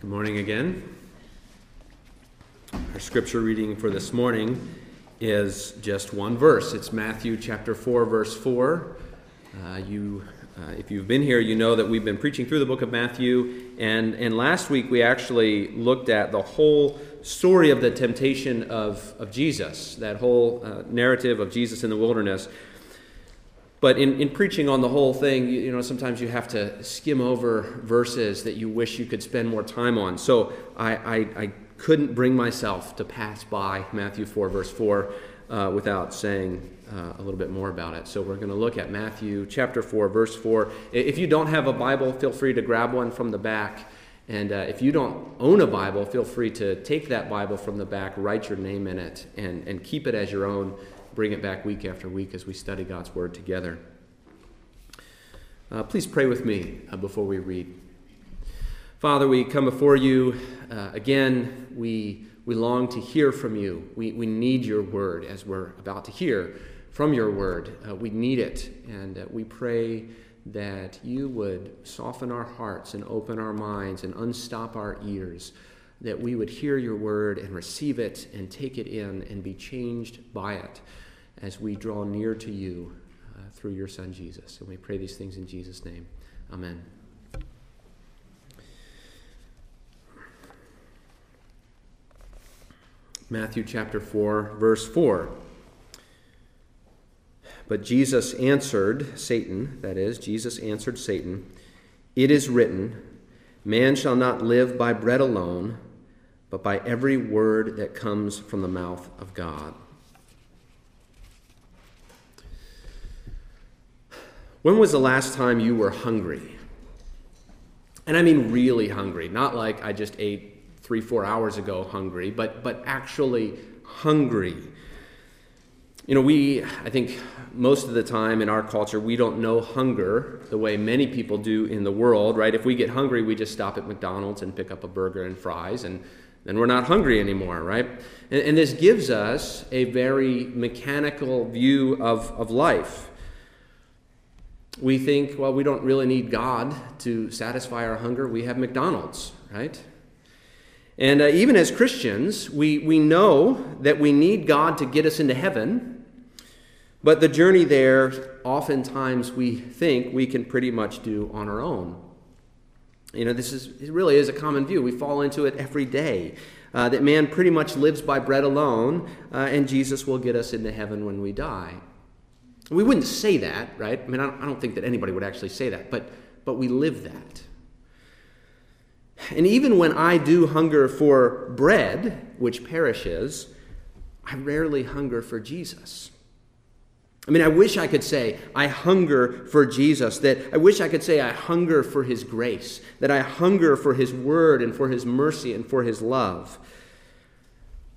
Good morning again. Our scripture reading for this morning is just one verse. It's Matthew chapter 4, verse 4. Uh, you, uh, if you've been here, you know that we've been preaching through the book of Matthew, and, and last week we actually looked at the whole story of the temptation of, of Jesus, that whole uh, narrative of Jesus in the wilderness. But in, in preaching on the whole thing, you, you, know, sometimes you have to skim over verses that you wish you could spend more time on. So I, I, I couldn't bring myself to pass by Matthew 4, verse 4, uh, without saying uh, a little bit more about it. So we're going to look at Matthew chapter 4, verse 4. If you don't have a Bible, feel free to grab one from the back. And uh, if you don't own a Bible, feel free to take that Bible from the back, write your name in it, and, and keep it as your own bring it back week after week as we study God's Word together. Uh, please pray with me uh, before we read. Father, we come before you uh, again. We, we long to hear from you. We, we need your word as we're about to hear from your word. Uh, we need it. And uh, we pray that you would soften our hearts and open our minds and unstop our ears, that we would hear your word and receive it and take it in and be changed by it as we draw near to you uh, through your Son, Jesus. And we pray these things in Jesus' name. Amen. Matthew chapter 4, verse 4. But Jesus answered Satan, that is, Jesus answered Satan, It is written, Man shall not live by bread alone, but by every word that comes from the mouth of God. When was the last time you were hungry? And I mean really hungry, not like I just ate three, four hours ago hungry, but, but actually hungry. You know, we, I think most of the time in our culture, we don't know hunger the way many people do in the world, right? If we get hungry, we just stop at McDonald's and pick up a burger and fries, and then we're not hungry anymore, right? And, and this gives us a very mechanical view of, of life we think, well, we don't really need God to satisfy our hunger. We have McDonald's, right? And uh, even as Christians, we, we know that we need God to get us into heaven, but the journey there, oftentimes we think we can pretty much do on our own. You know, this is it really is a common view. We fall into it every day. Uh, that man pretty much lives by bread alone, uh, and Jesus will get us into heaven when we die. We wouldn't say that, right? I mean, I don't, I don't think that anybody would actually say that, but, but we live that. And even when I do hunger for bread, which perishes, I rarely hunger for Jesus. I mean, I wish I could say, I hunger for Jesus, that I wish I could say, I hunger for his grace, that I hunger for his word and for his mercy and for his love.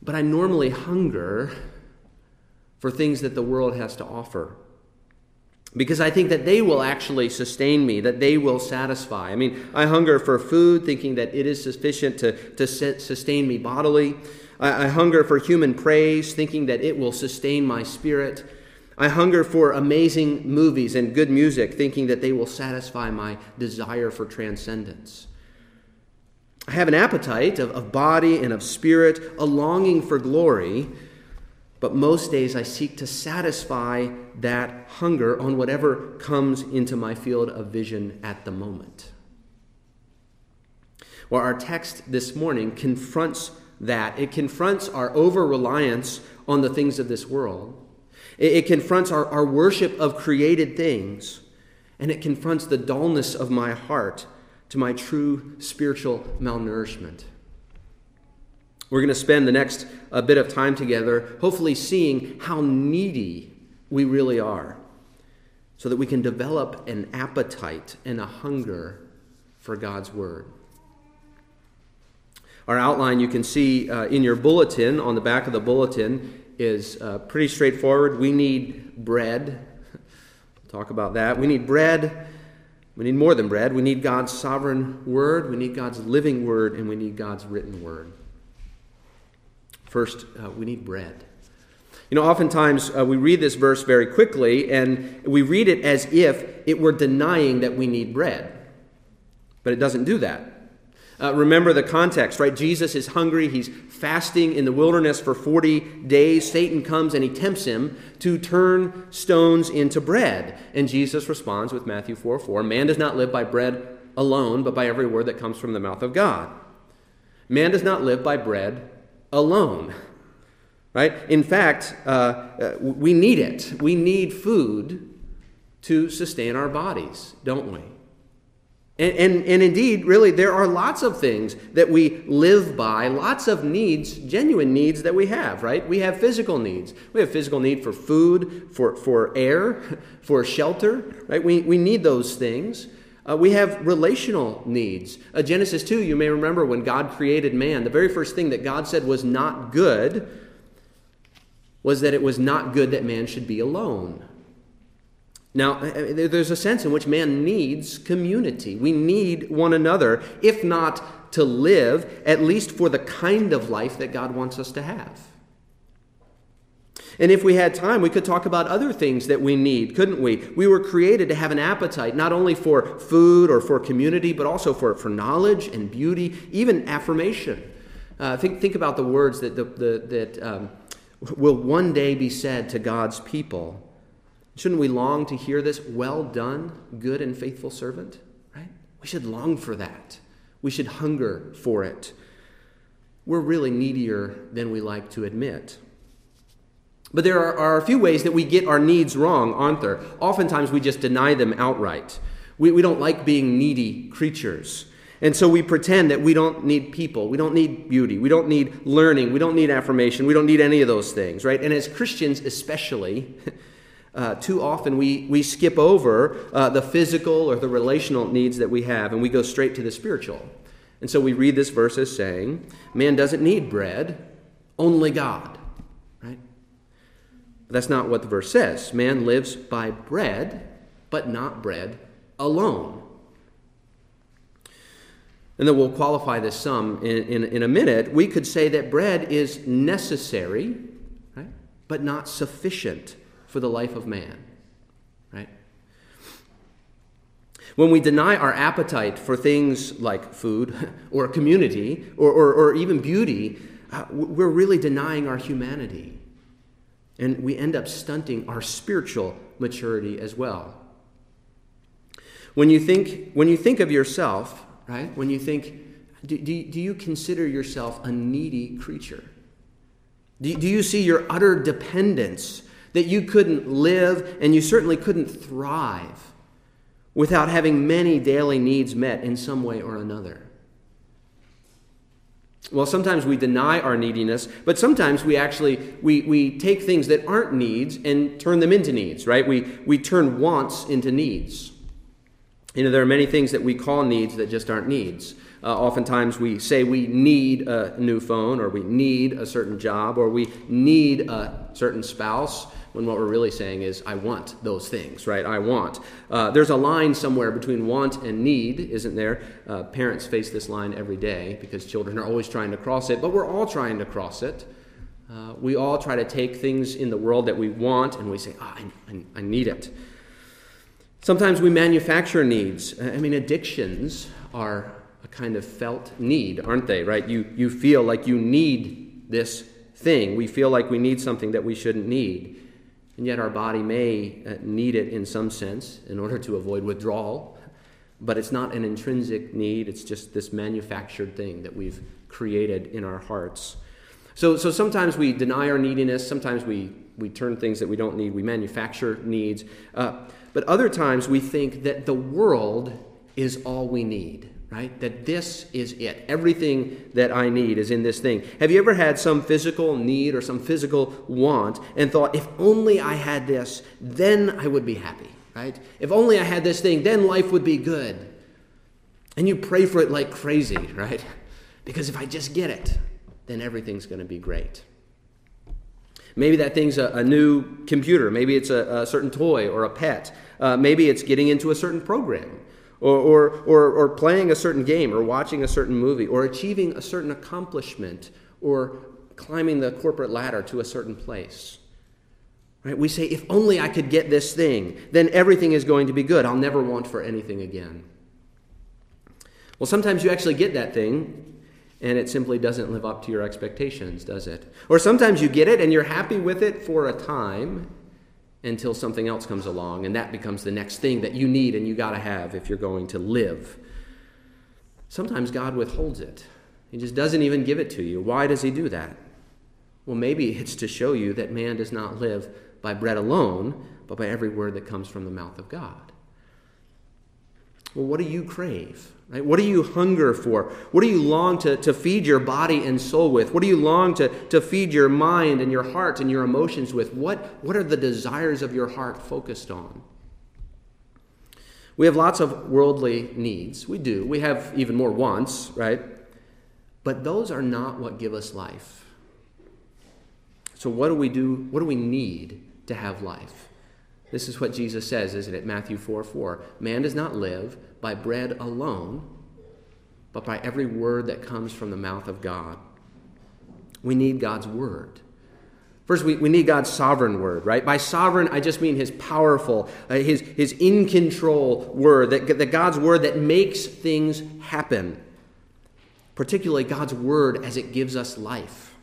But I normally hunger for things that the world has to offer because I think that they will actually sustain me, that they will satisfy. I mean, I hunger for food, thinking that it is sufficient to, to sustain me bodily. I, I hunger for human praise, thinking that it will sustain my spirit. I hunger for amazing movies and good music, thinking that they will satisfy my desire for transcendence. I have an appetite of, of body and of spirit, a longing for glory, but most days I seek to satisfy that hunger on whatever comes into my field of vision at the moment. Well, our text this morning confronts that. It confronts our over reliance on the things of this world, it, it confronts our, our worship of created things, and it confronts the dullness of my heart to my true spiritual malnourishment. We're going to spend the next uh, bit of time together, hopefully seeing how needy we really are, so that we can develop an appetite and a hunger for God's Word. Our outline you can see uh, in your bulletin, on the back of the bulletin, is uh, pretty straightforward. We need bread. We'll talk about that. We need bread. We need more than bread. We need God's sovereign word. We need God's living word. And we need God's written word. First, uh, we need bread. You know, oftentimes uh, we read this verse very quickly and we read it as if it were denying that we need bread. But it doesn't do that. Uh, remember the context, right? Jesus is hungry. He's fasting in the wilderness for 40 days. Satan comes and he tempts him to turn stones into bread. And Jesus responds with Matthew 4 4 Man does not live by bread alone, but by every word that comes from the mouth of God. Man does not live by bread alone. Right? In fact, uh, uh, we need it. We need food to sustain our bodies, don't we? And, and, and, indeed, really, there are lots of things that we live by, lots of needs, genuine needs that we have, right? We have physical needs. We have physical need for food, for, for air, for shelter, right? We, we need those things. Uh, we have relational needs. Uh, Genesis 2, you may remember when God created man, the very first thing that God said was not good was that it was not good that man should be alone. Now, uh, uh, there's a sense in which man needs community. We need one another, if not to live, at least for the kind of life that God wants us to have. And if we had time, we could talk about other things that we need, couldn't we? We were created to have an appetite, not only for food or for community, but also for, for knowledge and beauty, even affirmation. Uh, think, think about the words that, the, the, that um, will one day be said to God's people. Shouldn't we long to hear this? Well done, good and faithful servant, right? We should long for that. We should hunger for it. We're really needier than we like to admit. But there are, are, a few ways that we get our needs wrong, aren't there? Oftentimes we just deny them outright. We, we don't like being needy creatures. And so we pretend that we don't need people, we don't need beauty, we don't need learning, we don't need affirmation, we don't need any of those things, right? And as Christians, especially, uh, too often we, we skip over uh, the physical or the relational needs that we have and we go straight to the spiritual. And so we read this verse as saying, Man doesn't need bread, only God. That's not what the verse says. Man lives by bread, but not bread alone. And then we'll qualify this some in, in, in, a minute. We could say that bread is necessary, right, but not sufficient for the life of man. Right? When we deny our appetite for things like food or community or, or, or even beauty, uh, we're really denying our humanity. And we end up stunting our spiritual maturity as well. When you think, when you think of yourself, right, when you think, do, do, do you consider yourself a needy creature? Do, do you see your utter dependence that you couldn't live and you certainly couldn't thrive without having many daily needs met in some way or another? Well, sometimes we deny our neediness, but sometimes we actually we, we take things that aren't needs and turn them into needs, right? We we turn wants into needs. You know, there are many things that we call needs that just aren't needs. Uh, oftentimes we say we need a new phone, or we need a certain job, or we need a certain spouse, when what we're really saying is, I want those things, right? I want. Uh, there's a line somewhere between want and need, isn't there? Uh, parents face this line every day because children are always trying to cross it, but we're all trying to cross it. Uh, we all try to take things in the world that we want and we say, oh, I, I, I need it. Sometimes we manufacture needs. I mean, addictions are a kind of felt need, aren't they, right? You, you feel like you need this thing. We feel like we need something that we shouldn't need. And yet, our body may uh, need it in some sense in order to avoid withdrawal. But it's not an intrinsic need, it's just this manufactured thing that we've created in our hearts. So, so sometimes we deny our neediness, sometimes we, we turn things that we don't need, we manufacture needs. Uh, but other times we think that the world is all we need right? That this is it. Everything that I need is in this thing. Have you ever had some physical need or some physical want and thought, if only I had this, then I would be happy, right? If only I had this thing, then life would be good. And you pray for it like crazy, right? Because if I just get it, then everything's going to be great. Maybe that thing's a, a new computer. Maybe it's a, a, certain toy or a pet. Uh, maybe it's getting into a certain program or, or, or, or playing a certain game, or watching a certain movie, or achieving a certain accomplishment, or climbing the corporate ladder to a certain place. Right? We say, if only I could get this thing, then everything is going to be good. I'll never want for anything again. Well, sometimes you actually get that thing and it simply doesn't live up to your expectations, does it? Or sometimes you get it and you're happy with it for a time until something else comes along and that becomes the next thing that you need and you got to have if you're going to live. Sometimes God withholds it. He just doesn't even give it to you. Why does he do that? Well, maybe it's to show you that man does not live by bread alone, but by every word that comes from the mouth of God. Well, what do you crave? Right? What do you hunger for? What do you long to, to feed your body and soul with? What do you long to, to feed your mind and your heart and your emotions with? What, what are the desires of your heart focused on? We have lots of worldly needs. We do. We have even more wants, right? But those are not what give us life. So, what do we do? What do we need to have life? This is what Jesus says, isn't it? Matthew 4 4. Man does not live by bread alone, but by every word that comes from the mouth of God. We need God's word. First, we, we need God's sovereign word, right? By sovereign, I just mean his powerful, uh, his, his in control word, that, that God's word that makes things happen. Particularly God's word as it gives us life.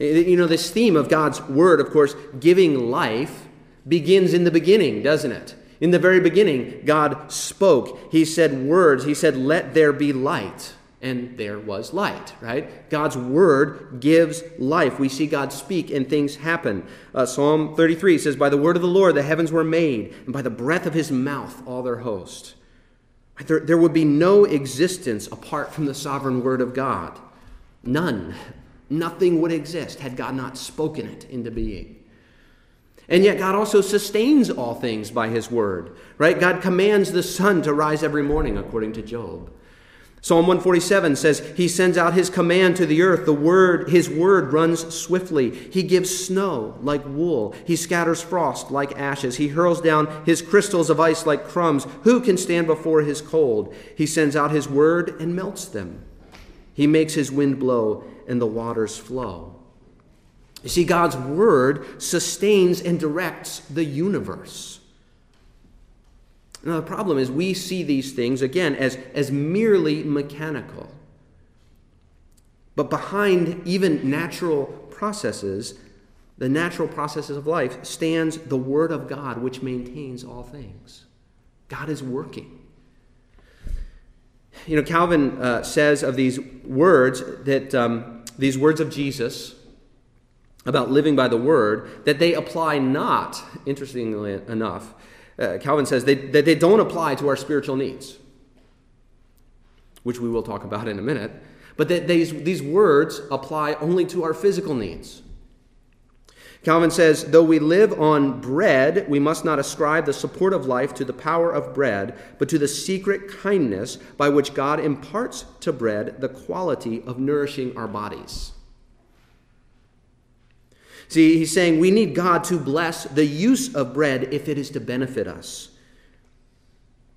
You know, this theme of God's word, of course, giving life, begins in the beginning, doesn't it? In the very beginning, God spoke. He said words. He said, Let there be light. And there was light, right? God's word gives life. We see God speak and things happen. Uh, Psalm 33 says, By the word of the Lord the heavens were made, and by the breath of his mouth all their host. There, there would be no existence apart from the sovereign word of God. None. Nothing would exist had God not spoken it into being. And yet, God also sustains all things by His word, right? God commands the sun to rise every morning, according to Job. Psalm 147 says, He sends out His command to the earth. The word, His word runs swiftly. He gives snow like wool. He scatters frost like ashes. He hurls down His crystals of ice like crumbs. Who can stand before His cold? He sends out His word and melts them. He makes His wind blow and the waters flow. You see, God's word sustains and directs the universe. Now, the problem is we see these things, again, as, as merely mechanical. But behind even natural processes, the natural processes of life, stands the Word of God, which maintains all things. God is working. You know, Calvin uh, says of these words that um, these words of Jesus, about living by the word that they apply not, interestingly enough, uh, Calvin says they, that they don't apply to our spiritual needs, which we will talk about in a minute, but that these, these words apply only to our physical needs. Calvin says, though we live on bread, we must not ascribe the support of life to the power of bread, but to the secret kindness by which God imparts to bread the quality of nourishing our bodies. See, he's saying we need God to bless the use of bread if it is to benefit us.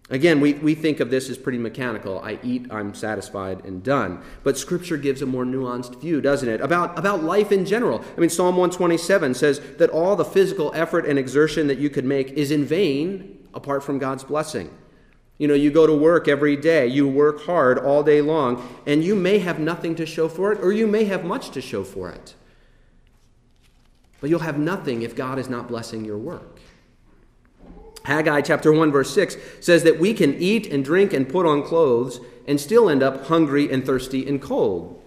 Again, we, we think of this as pretty mechanical. I eat, I'm satisfied, and done. But Scripture gives a more nuanced view, doesn't it? About, about life in general. I mean, Psalm 127 says that all the physical effort and exertion that you could make is in vain apart from God's blessing. You know, you go to work every day, you work hard all day long, and you may have nothing to show for it, or you may have much to show for it. But you'll have nothing if God is not blessing your work. Haggai chapter 1 verse 6 says that we can eat and drink and put on clothes and still end up hungry and thirsty and cold.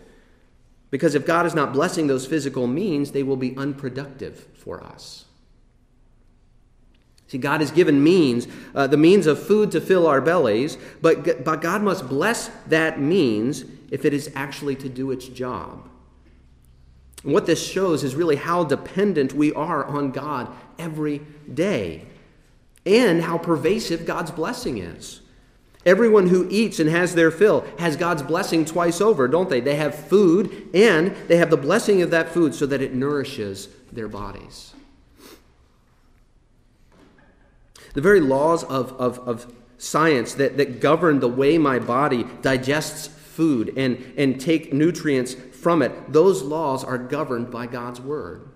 Because if God is not blessing those physical means, they will be unproductive for us. See, God has given means, uh, the means of food to fill our bellies, but, but God must bless that means if it is actually to do its job. What this shows is really how dependent we are on God every day and how pervasive God's blessing is. Everyone who eats and has their fill has God's blessing twice over, don't they? They have food and they have the blessing of that food so that it nourishes their bodies. The very laws of, of, of science that, that govern the way my body digests food and, and take nutrients from it, those laws are governed by God's word.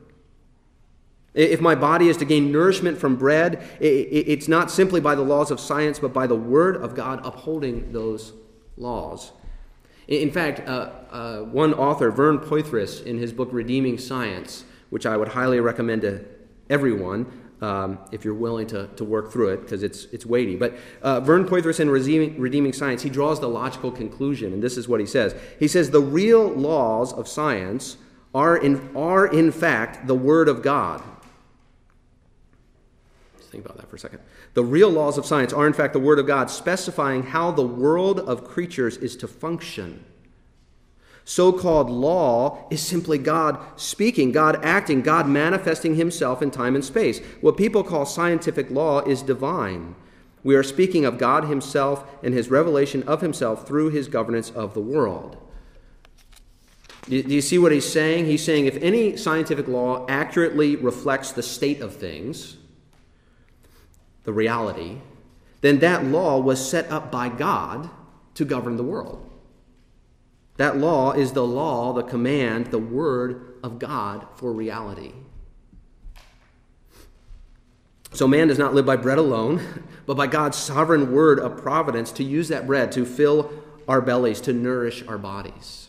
If my body is to gain nourishment from bread, it's not simply by the laws of science, but by the word of God upholding those laws. In fact, uh, uh, one author, Vern Poythress, in his book Redeeming Science, which I would highly recommend to everyone um, if you're willing to, to work through it, because it's, it's weighty. But uh, Vern Poythress in Redeeming, Redeeming Science, he draws the logical conclusion, and this is what he says. He says, The real laws of science are in, are in fact the Word of God. Just think about that for a second. The real laws of science are, in fact, the Word of God, specifying how the world of creatures is to function. So called law is simply God speaking, God acting, God manifesting Himself in time and space. What people call scientific law is divine. We are speaking of God Himself and His revelation of Himself through His governance of the world. Do you see what he's saying? He's saying if any scientific law accurately reflects the state of things, the reality, then that law was set up by God to govern the world. That law is the law, the command, the word of God for reality. So man does not live by bread alone, but by God's sovereign word of providence to use that bread to fill our bellies, to nourish our bodies.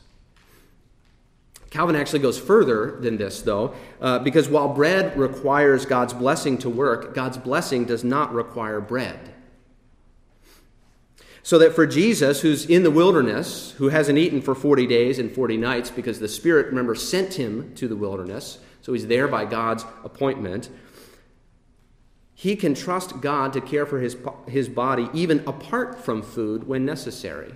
Calvin actually goes further than this, though, uh, because while bread requires God's blessing to work, God's blessing does not require bread. So that for Jesus, who's in the wilderness, who hasn't eaten for 40 days and 40 nights because the Spirit, remember, sent him to the wilderness, so he's there by God's appointment, he can trust God to care for his, his body even apart from food when necessary.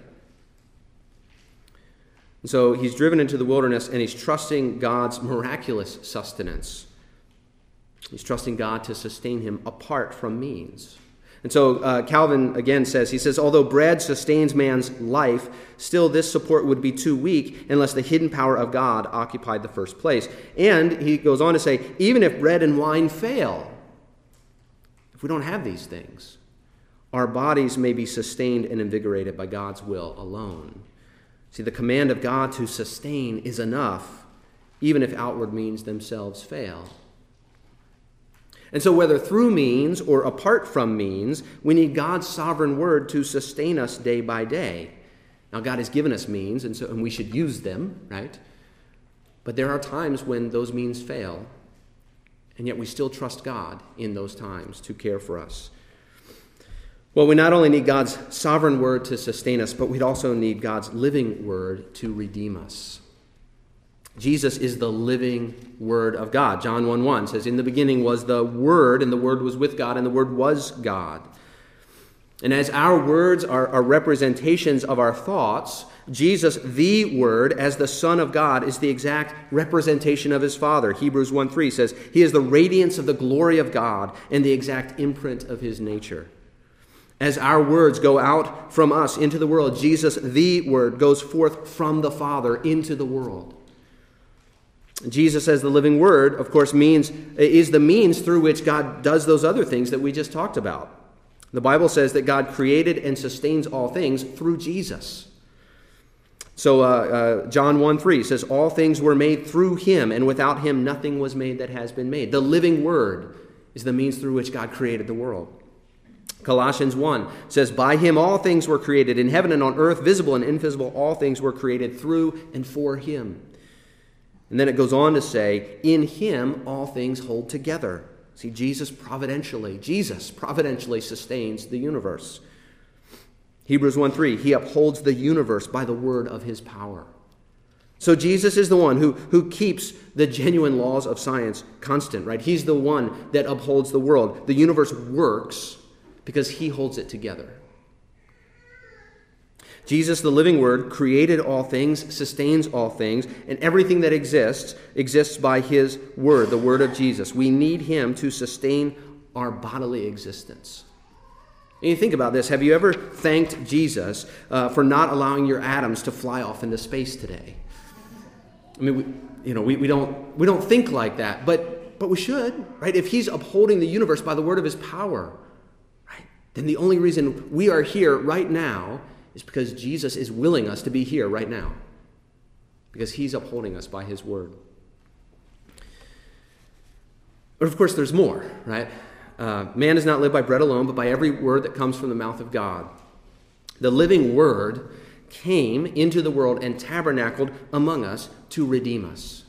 And so he's driven into the wilderness and he's trusting God's miraculous sustenance. He's trusting God to sustain him apart from means. And so uh, Calvin again says, he says, although bread sustains man's life, still this support would be too weak unless the hidden power of God occupied the first place. And he goes on to say, even if bread and wine fail, if we don't have these things, our bodies may be sustained and invigorated by God's will alone. See, the command of God to sustain is enough, even if outward means themselves fail. And so, whether through means or apart from means, we need God's sovereign word to sustain us day by day. Now, God has given us means, and, so, and we should use them, right? But there are times when those means fail, and yet we still trust God in those times to care for us. Well, we not only need God's sovereign word to sustain us, but we'd also need God's living word to redeem us. Jesus is the living word of God. John 1 1 says, In the beginning was the Word, and the Word was with God, and the Word was God. And as our words are, are representations of our thoughts, Jesus, the Word, as the Son of God, is the exact representation of his Father. Hebrews 1 3 says, He is the radiance of the glory of God and the exact imprint of his nature. As our words go out from us into the world, Jesus, the Word, goes forth from the Father into the world. Jesus as the living Word, of course, means is the means through which God does those other things that we just talked about. The Bible says that God created and sustains all things through Jesus. So uh, uh, John 1 3 says, All things were made through him, and without him nothing was made that has been made. The living Word is the means through which God created the world. Colossians 1 says, By him all things were created, in heaven and on earth, visible and invisible, all things were created through and for him. And then it goes on to say, In him all things hold together. See, Jesus providentially, Jesus providentially sustains the universe. Hebrews 1 3, he upholds the universe by the word of his power. So Jesus is the one who, who keeps the genuine laws of science constant, right? He's the one that upholds the world. The universe works because he holds it together. Jesus, the living word, created all things, sustains all things, and everything that exists exists by his word, the word of Jesus. We need him to sustain our bodily existence. And you think about this have you ever thanked Jesus uh, for not allowing your atoms to fly off into space today? I mean, we, you know, we, we, don't, we don't think like that, but, but we should, right? If he's upholding the universe by the word of his power, right, then the only reason we are here right now is because Jesus is willing us to be here right now. Because he's upholding us by his word. But of course, there's more, right? Uh, man does not live by bread alone, but by every word that comes from the mouth of God. The living word came into the world and tabernacled among us to redeem us.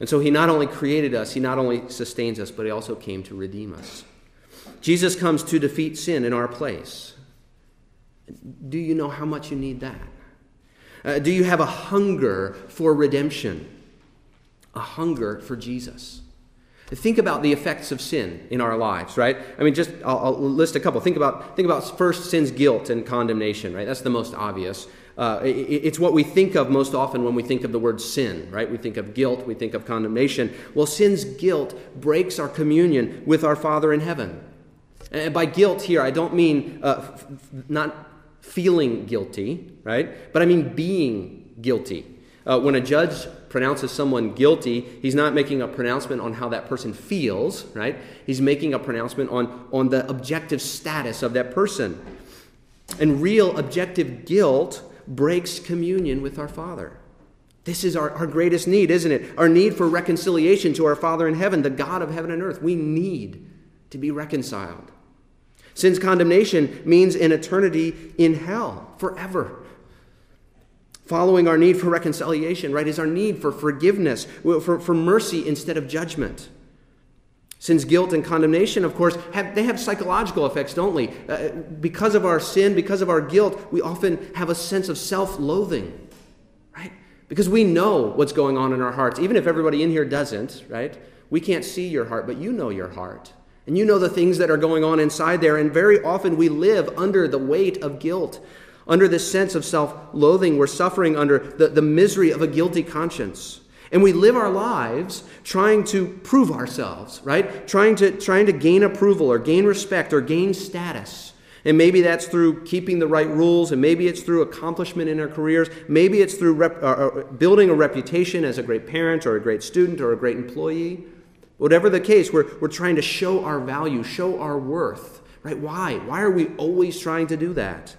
And so he not only created us, he not only sustains us, but he also came to redeem us. Jesus comes to defeat sin in our place. Do you know how much you need that? Uh, do you have a hunger for redemption? A hunger for Jesus? Think about the effects of sin in our lives, right? I mean, just I'll, I'll, list a couple. Think about think about first sin's guilt and condemnation, right? That's the most obvious. Uh, it, it's what we think of most often when we think of the word sin, right? We think of guilt, we think of condemnation. Well, sin's guilt breaks our communion with our Father in heaven. And by guilt here, I don't mean uh, not feeling guilty, right? But I mean being guilty. Uh, when a judge pronounces someone guilty, he's not making a pronouncement on how that person feels, right? He's making a pronouncement on, on the objective status of that person. And real objective guilt breaks communion with our Father. This is our, our greatest need, isn't it? Our need for reconciliation to our Father in heaven, the God of heaven and earth. We need to be reconciled. Sin's condemnation means an eternity in hell forever. Following our need for reconciliation, right, is our need for forgiveness, for, for mercy instead of judgment. Sin's guilt and condemnation, of course, have, they have psychological effects, don't we? Uh, because of our sin, because of our guilt, we often have a sense of self loathing, right? Because we know what's going on in our hearts, even if everybody in here doesn't, right? We can't see your heart, but you know your heart. And you know the things that are going on inside there. And very often we live under the weight of guilt, under this sense of self loathing. We're suffering under the, the misery of a guilty conscience. And we live our lives trying to prove ourselves, right? Trying to, trying to gain approval or gain respect or gain status. And maybe that's through keeping the right rules, and maybe it's through accomplishment in our careers. Maybe it's through rep, uh, uh building a reputation as a great parent or a great student or a great employee. Whatever the case, we're, we're trying to show our value, show our worth. Right? Why? Why are we always trying to do that?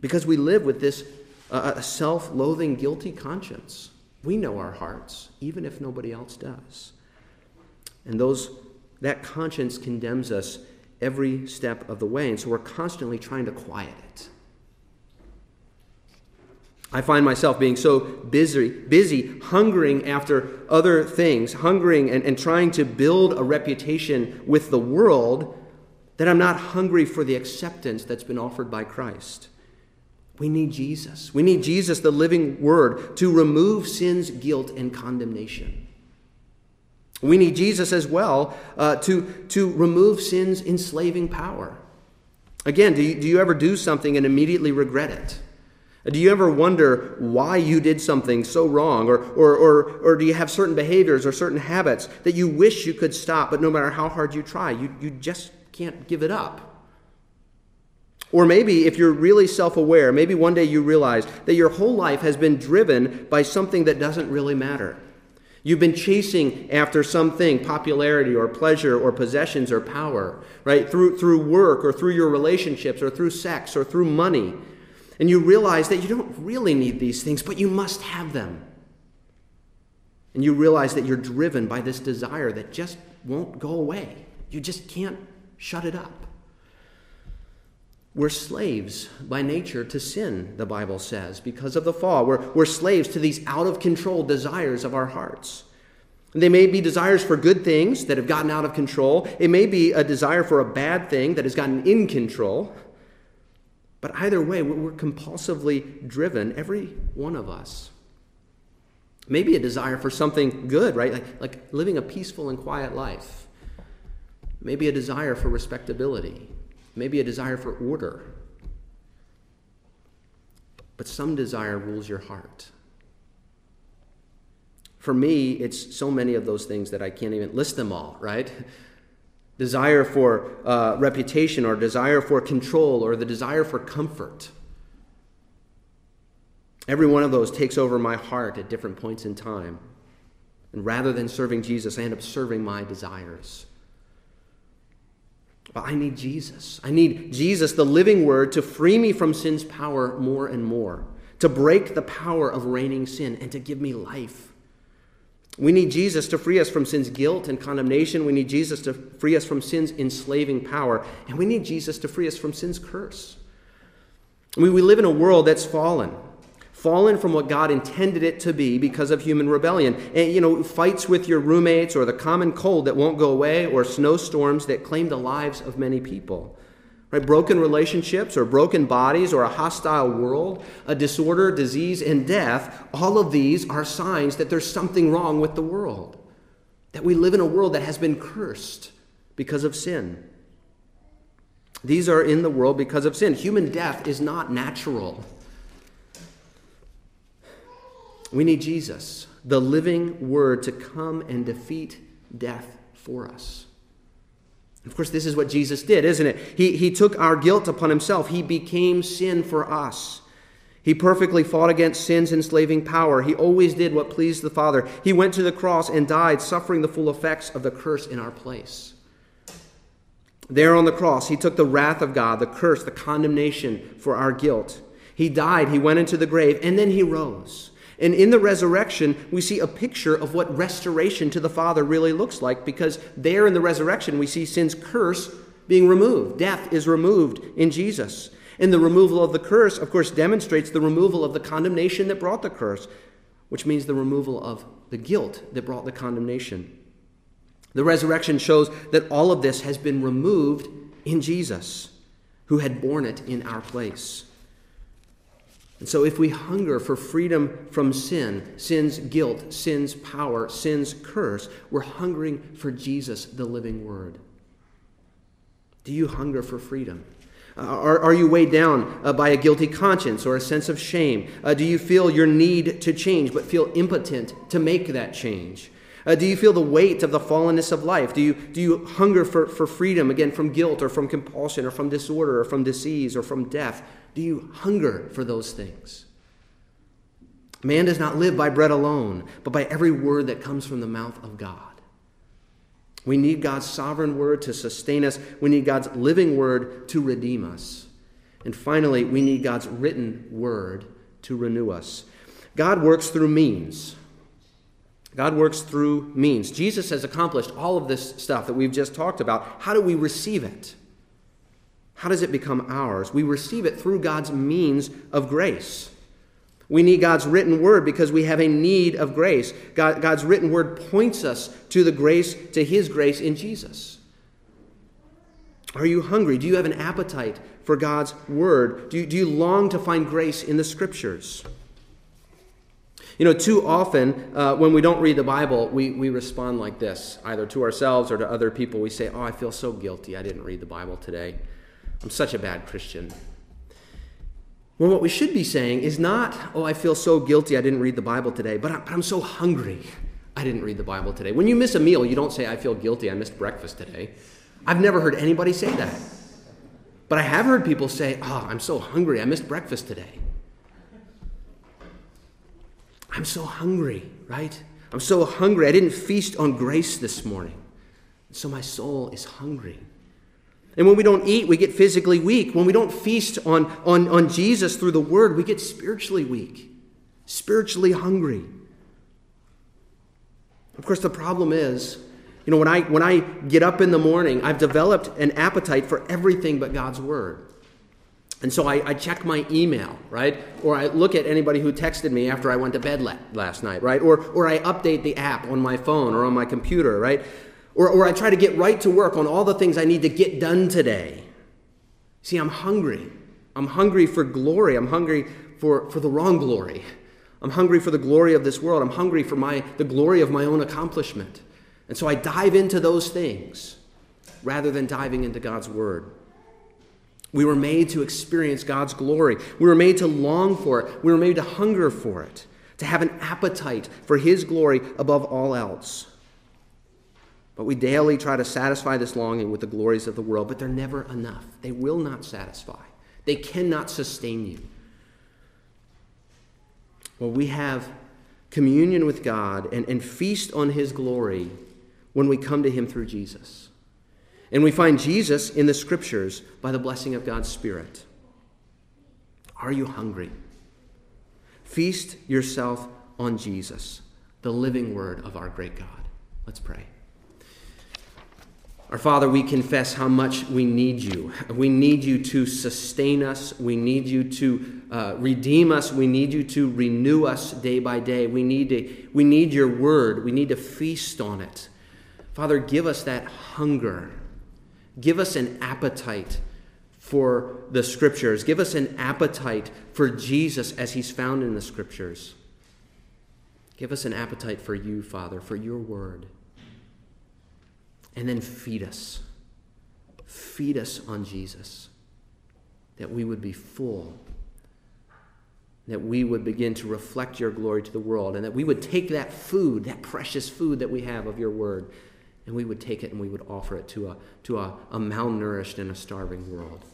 Because we live with this uh, self loathing, guilty conscience. We know our hearts, even if nobody else does. And those, that conscience condemns us every step of the way. And so we're constantly trying to quiet it. I find myself being so busy, busy hungering after other things, hungering and, and trying to build a reputation with the world, that I'm not hungry for the acceptance that's been offered by Christ. We need Jesus. We need Jesus, the living Word, to remove sin's guilt and condemnation. We need Jesus as well uh, to, to remove sin's enslaving power. Again, do you, do you ever do something and immediately regret it? Do you ever wonder why you did something so wrong? Or, or, or, or do you have certain behaviors or certain habits that you wish you could stop, but no matter how hard you try, you, you just can't give it up? Or maybe if you're really self aware, maybe one day you realize that your whole life has been driven by something that doesn't really matter. You've been chasing after something, popularity or pleasure or possessions or power, right? Through, through work or through your relationships or through sex or through money. And you realize that you don't really need these things, but you must have them. And you realize that you're driven by this desire that just won't go away. You just can't shut it up. We're slaves by nature to sin, the Bible says, because of the fall. We're, we're slaves to these out of control desires of our hearts. They may be desires for good things that have gotten out of control. It may be a desire for a bad thing that has gotten in control. But either way, we're compulsively driven, every one of us. Maybe a desire for something good, right? Like, like living a peaceful and quiet life. Maybe a desire for respectability. Maybe a desire for order. But some desire rules your heart. For me, it's so many of those things that I can't even list them all, right? Desire for uh, reputation or desire for control or the desire for comfort. Every one of those takes over my heart at different points in time. And rather than serving Jesus, I end up serving my desires. But I need Jesus. I need Jesus, the living word, to free me from sin's power more and more, to break the power of reigning sin, and to give me life. We need Jesus to free us from sin's guilt and condemnation. We need Jesus to free us from sin's enslaving power. And we need Jesus to free us from sin's curse. I mean, we live in a world that's fallen fallen from what God intended it to be because of human rebellion. And, you know, fights with your roommates or the common cold that won't go away or snowstorms that claim the lives of many people. Right? Broken relationships or broken bodies or a hostile world, a disorder, disease, and death, all of these are signs that there's something wrong with the world. That we live in a world that has been cursed because of sin. These are in the world because of sin. Human death is not natural. We need Jesus, the living word, to come and defeat death for us. Of course, this is what Jesus did, isn't it? He, he took our guilt upon himself. He became sin for us. He perfectly fought against sin's enslaving power. He always did what pleased the Father. He went to the cross and died, suffering the full effects of the curse in our place. There on the cross, he took the wrath of God, the curse, the condemnation for our guilt. He died, he went into the grave, and then he rose. And in the resurrection, we see a picture of what restoration to the Father really looks like because there in the resurrection, we see sin's curse being removed. Death is removed in Jesus. And the removal of the curse, of course, demonstrates the removal of the condemnation that brought the curse, which means the removal of the guilt that brought the condemnation. The resurrection shows that all of this has been removed in Jesus, who had borne it in our place. And so, if we hunger for freedom from sin, sin's guilt, sin's power, sin's curse, we're hungering for Jesus, the living Word. Do you hunger for freedom? Uh, are, are you weighed down uh, by a guilty conscience or a sense of shame? Uh, do you feel your need to change but feel impotent to make that change? Uh, do you feel the weight of the fallenness of life? Do you, do you hunger for, for freedom, again, from guilt or from compulsion or from disorder or from disease or from death? Do you hunger for those things? Man does not live by bread alone, but by every word that comes from the mouth of God. We need God's sovereign word to sustain us. We need God's living word to redeem us. And finally, we need God's written word to renew us. God works through means. God works through means. Jesus has accomplished all of this stuff that we've just talked about. How do we receive it? How does it become ours? We receive it through God's means of grace. We need God's written word because we have a need of grace. God, God's written word points us to the grace, to His grace in Jesus. Are you hungry? Do you have an appetite for God's word? Do you, do you long to find grace in the scriptures? You know, too often uh, when we don't read the Bible, we, we respond like this, either to ourselves or to other people. We say, Oh, I feel so guilty. I didn't read the Bible today. I'm such a bad Christian. Well, what we should be saying is not, oh, I feel so guilty I didn't read the Bible today, but I'm so hungry I didn't read the Bible today. When you miss a meal, you don't say, I feel guilty I missed breakfast today. I've never heard anybody say that. But I have heard people say, oh, I'm so hungry I missed breakfast today. I'm so hungry, right? I'm so hungry. I didn't feast on grace this morning. So my soul is hungry. And when we don't eat, we get physically weak. When we don't feast on, on, on Jesus through the Word, we get spiritually weak, spiritually hungry. Of course, the problem is, you know, when I, when I get up in the morning, I've developed an appetite for everything but God's Word. And so I, I, check my email, right? Or I look at anybody who texted me after I went to bed la- last night, right? Or, or I update the app on my phone or on my computer, right? Or, or I try to get right to work on all the things I need to get done today. See, I'm hungry. I'm hungry for glory. I'm hungry for, for the wrong glory. I'm hungry for the glory of this world. I'm hungry for my, the glory of my own accomplishment. And so I dive into those things rather than diving into God's Word. We were made to experience God's glory. We were made to long for it. We were made to hunger for it, to have an appetite for His glory above all else. But we daily try to satisfy this longing with the glories of the world, but they're never enough. They will not satisfy, they cannot sustain you. Well, we have communion with God and, and feast on His glory when we come to Him through Jesus. And we find Jesus in the Scriptures by the blessing of God's Spirit. Are you hungry? Feast yourself on Jesus, the living Word of our great God. Let's pray. Our Father, we confess how much we need you. We need you to sustain us. We need you to uh, redeem us. We need you to renew us day by day. We need, to, we need your word. We need to feast on it. Father, give us that hunger. Give us an appetite for the scriptures. Give us an appetite for Jesus as he's found in the scriptures. Give us an appetite for you, Father, for your word. And then feed us. Feed us on Jesus. That we would be full. That we would begin to reflect your glory to the world. And that we would take that food, that precious food that we have of your word, and we would take it and we would offer it to a, to a, a malnourished and a starving world.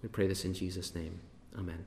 We pray this in Jesus' name. Amen.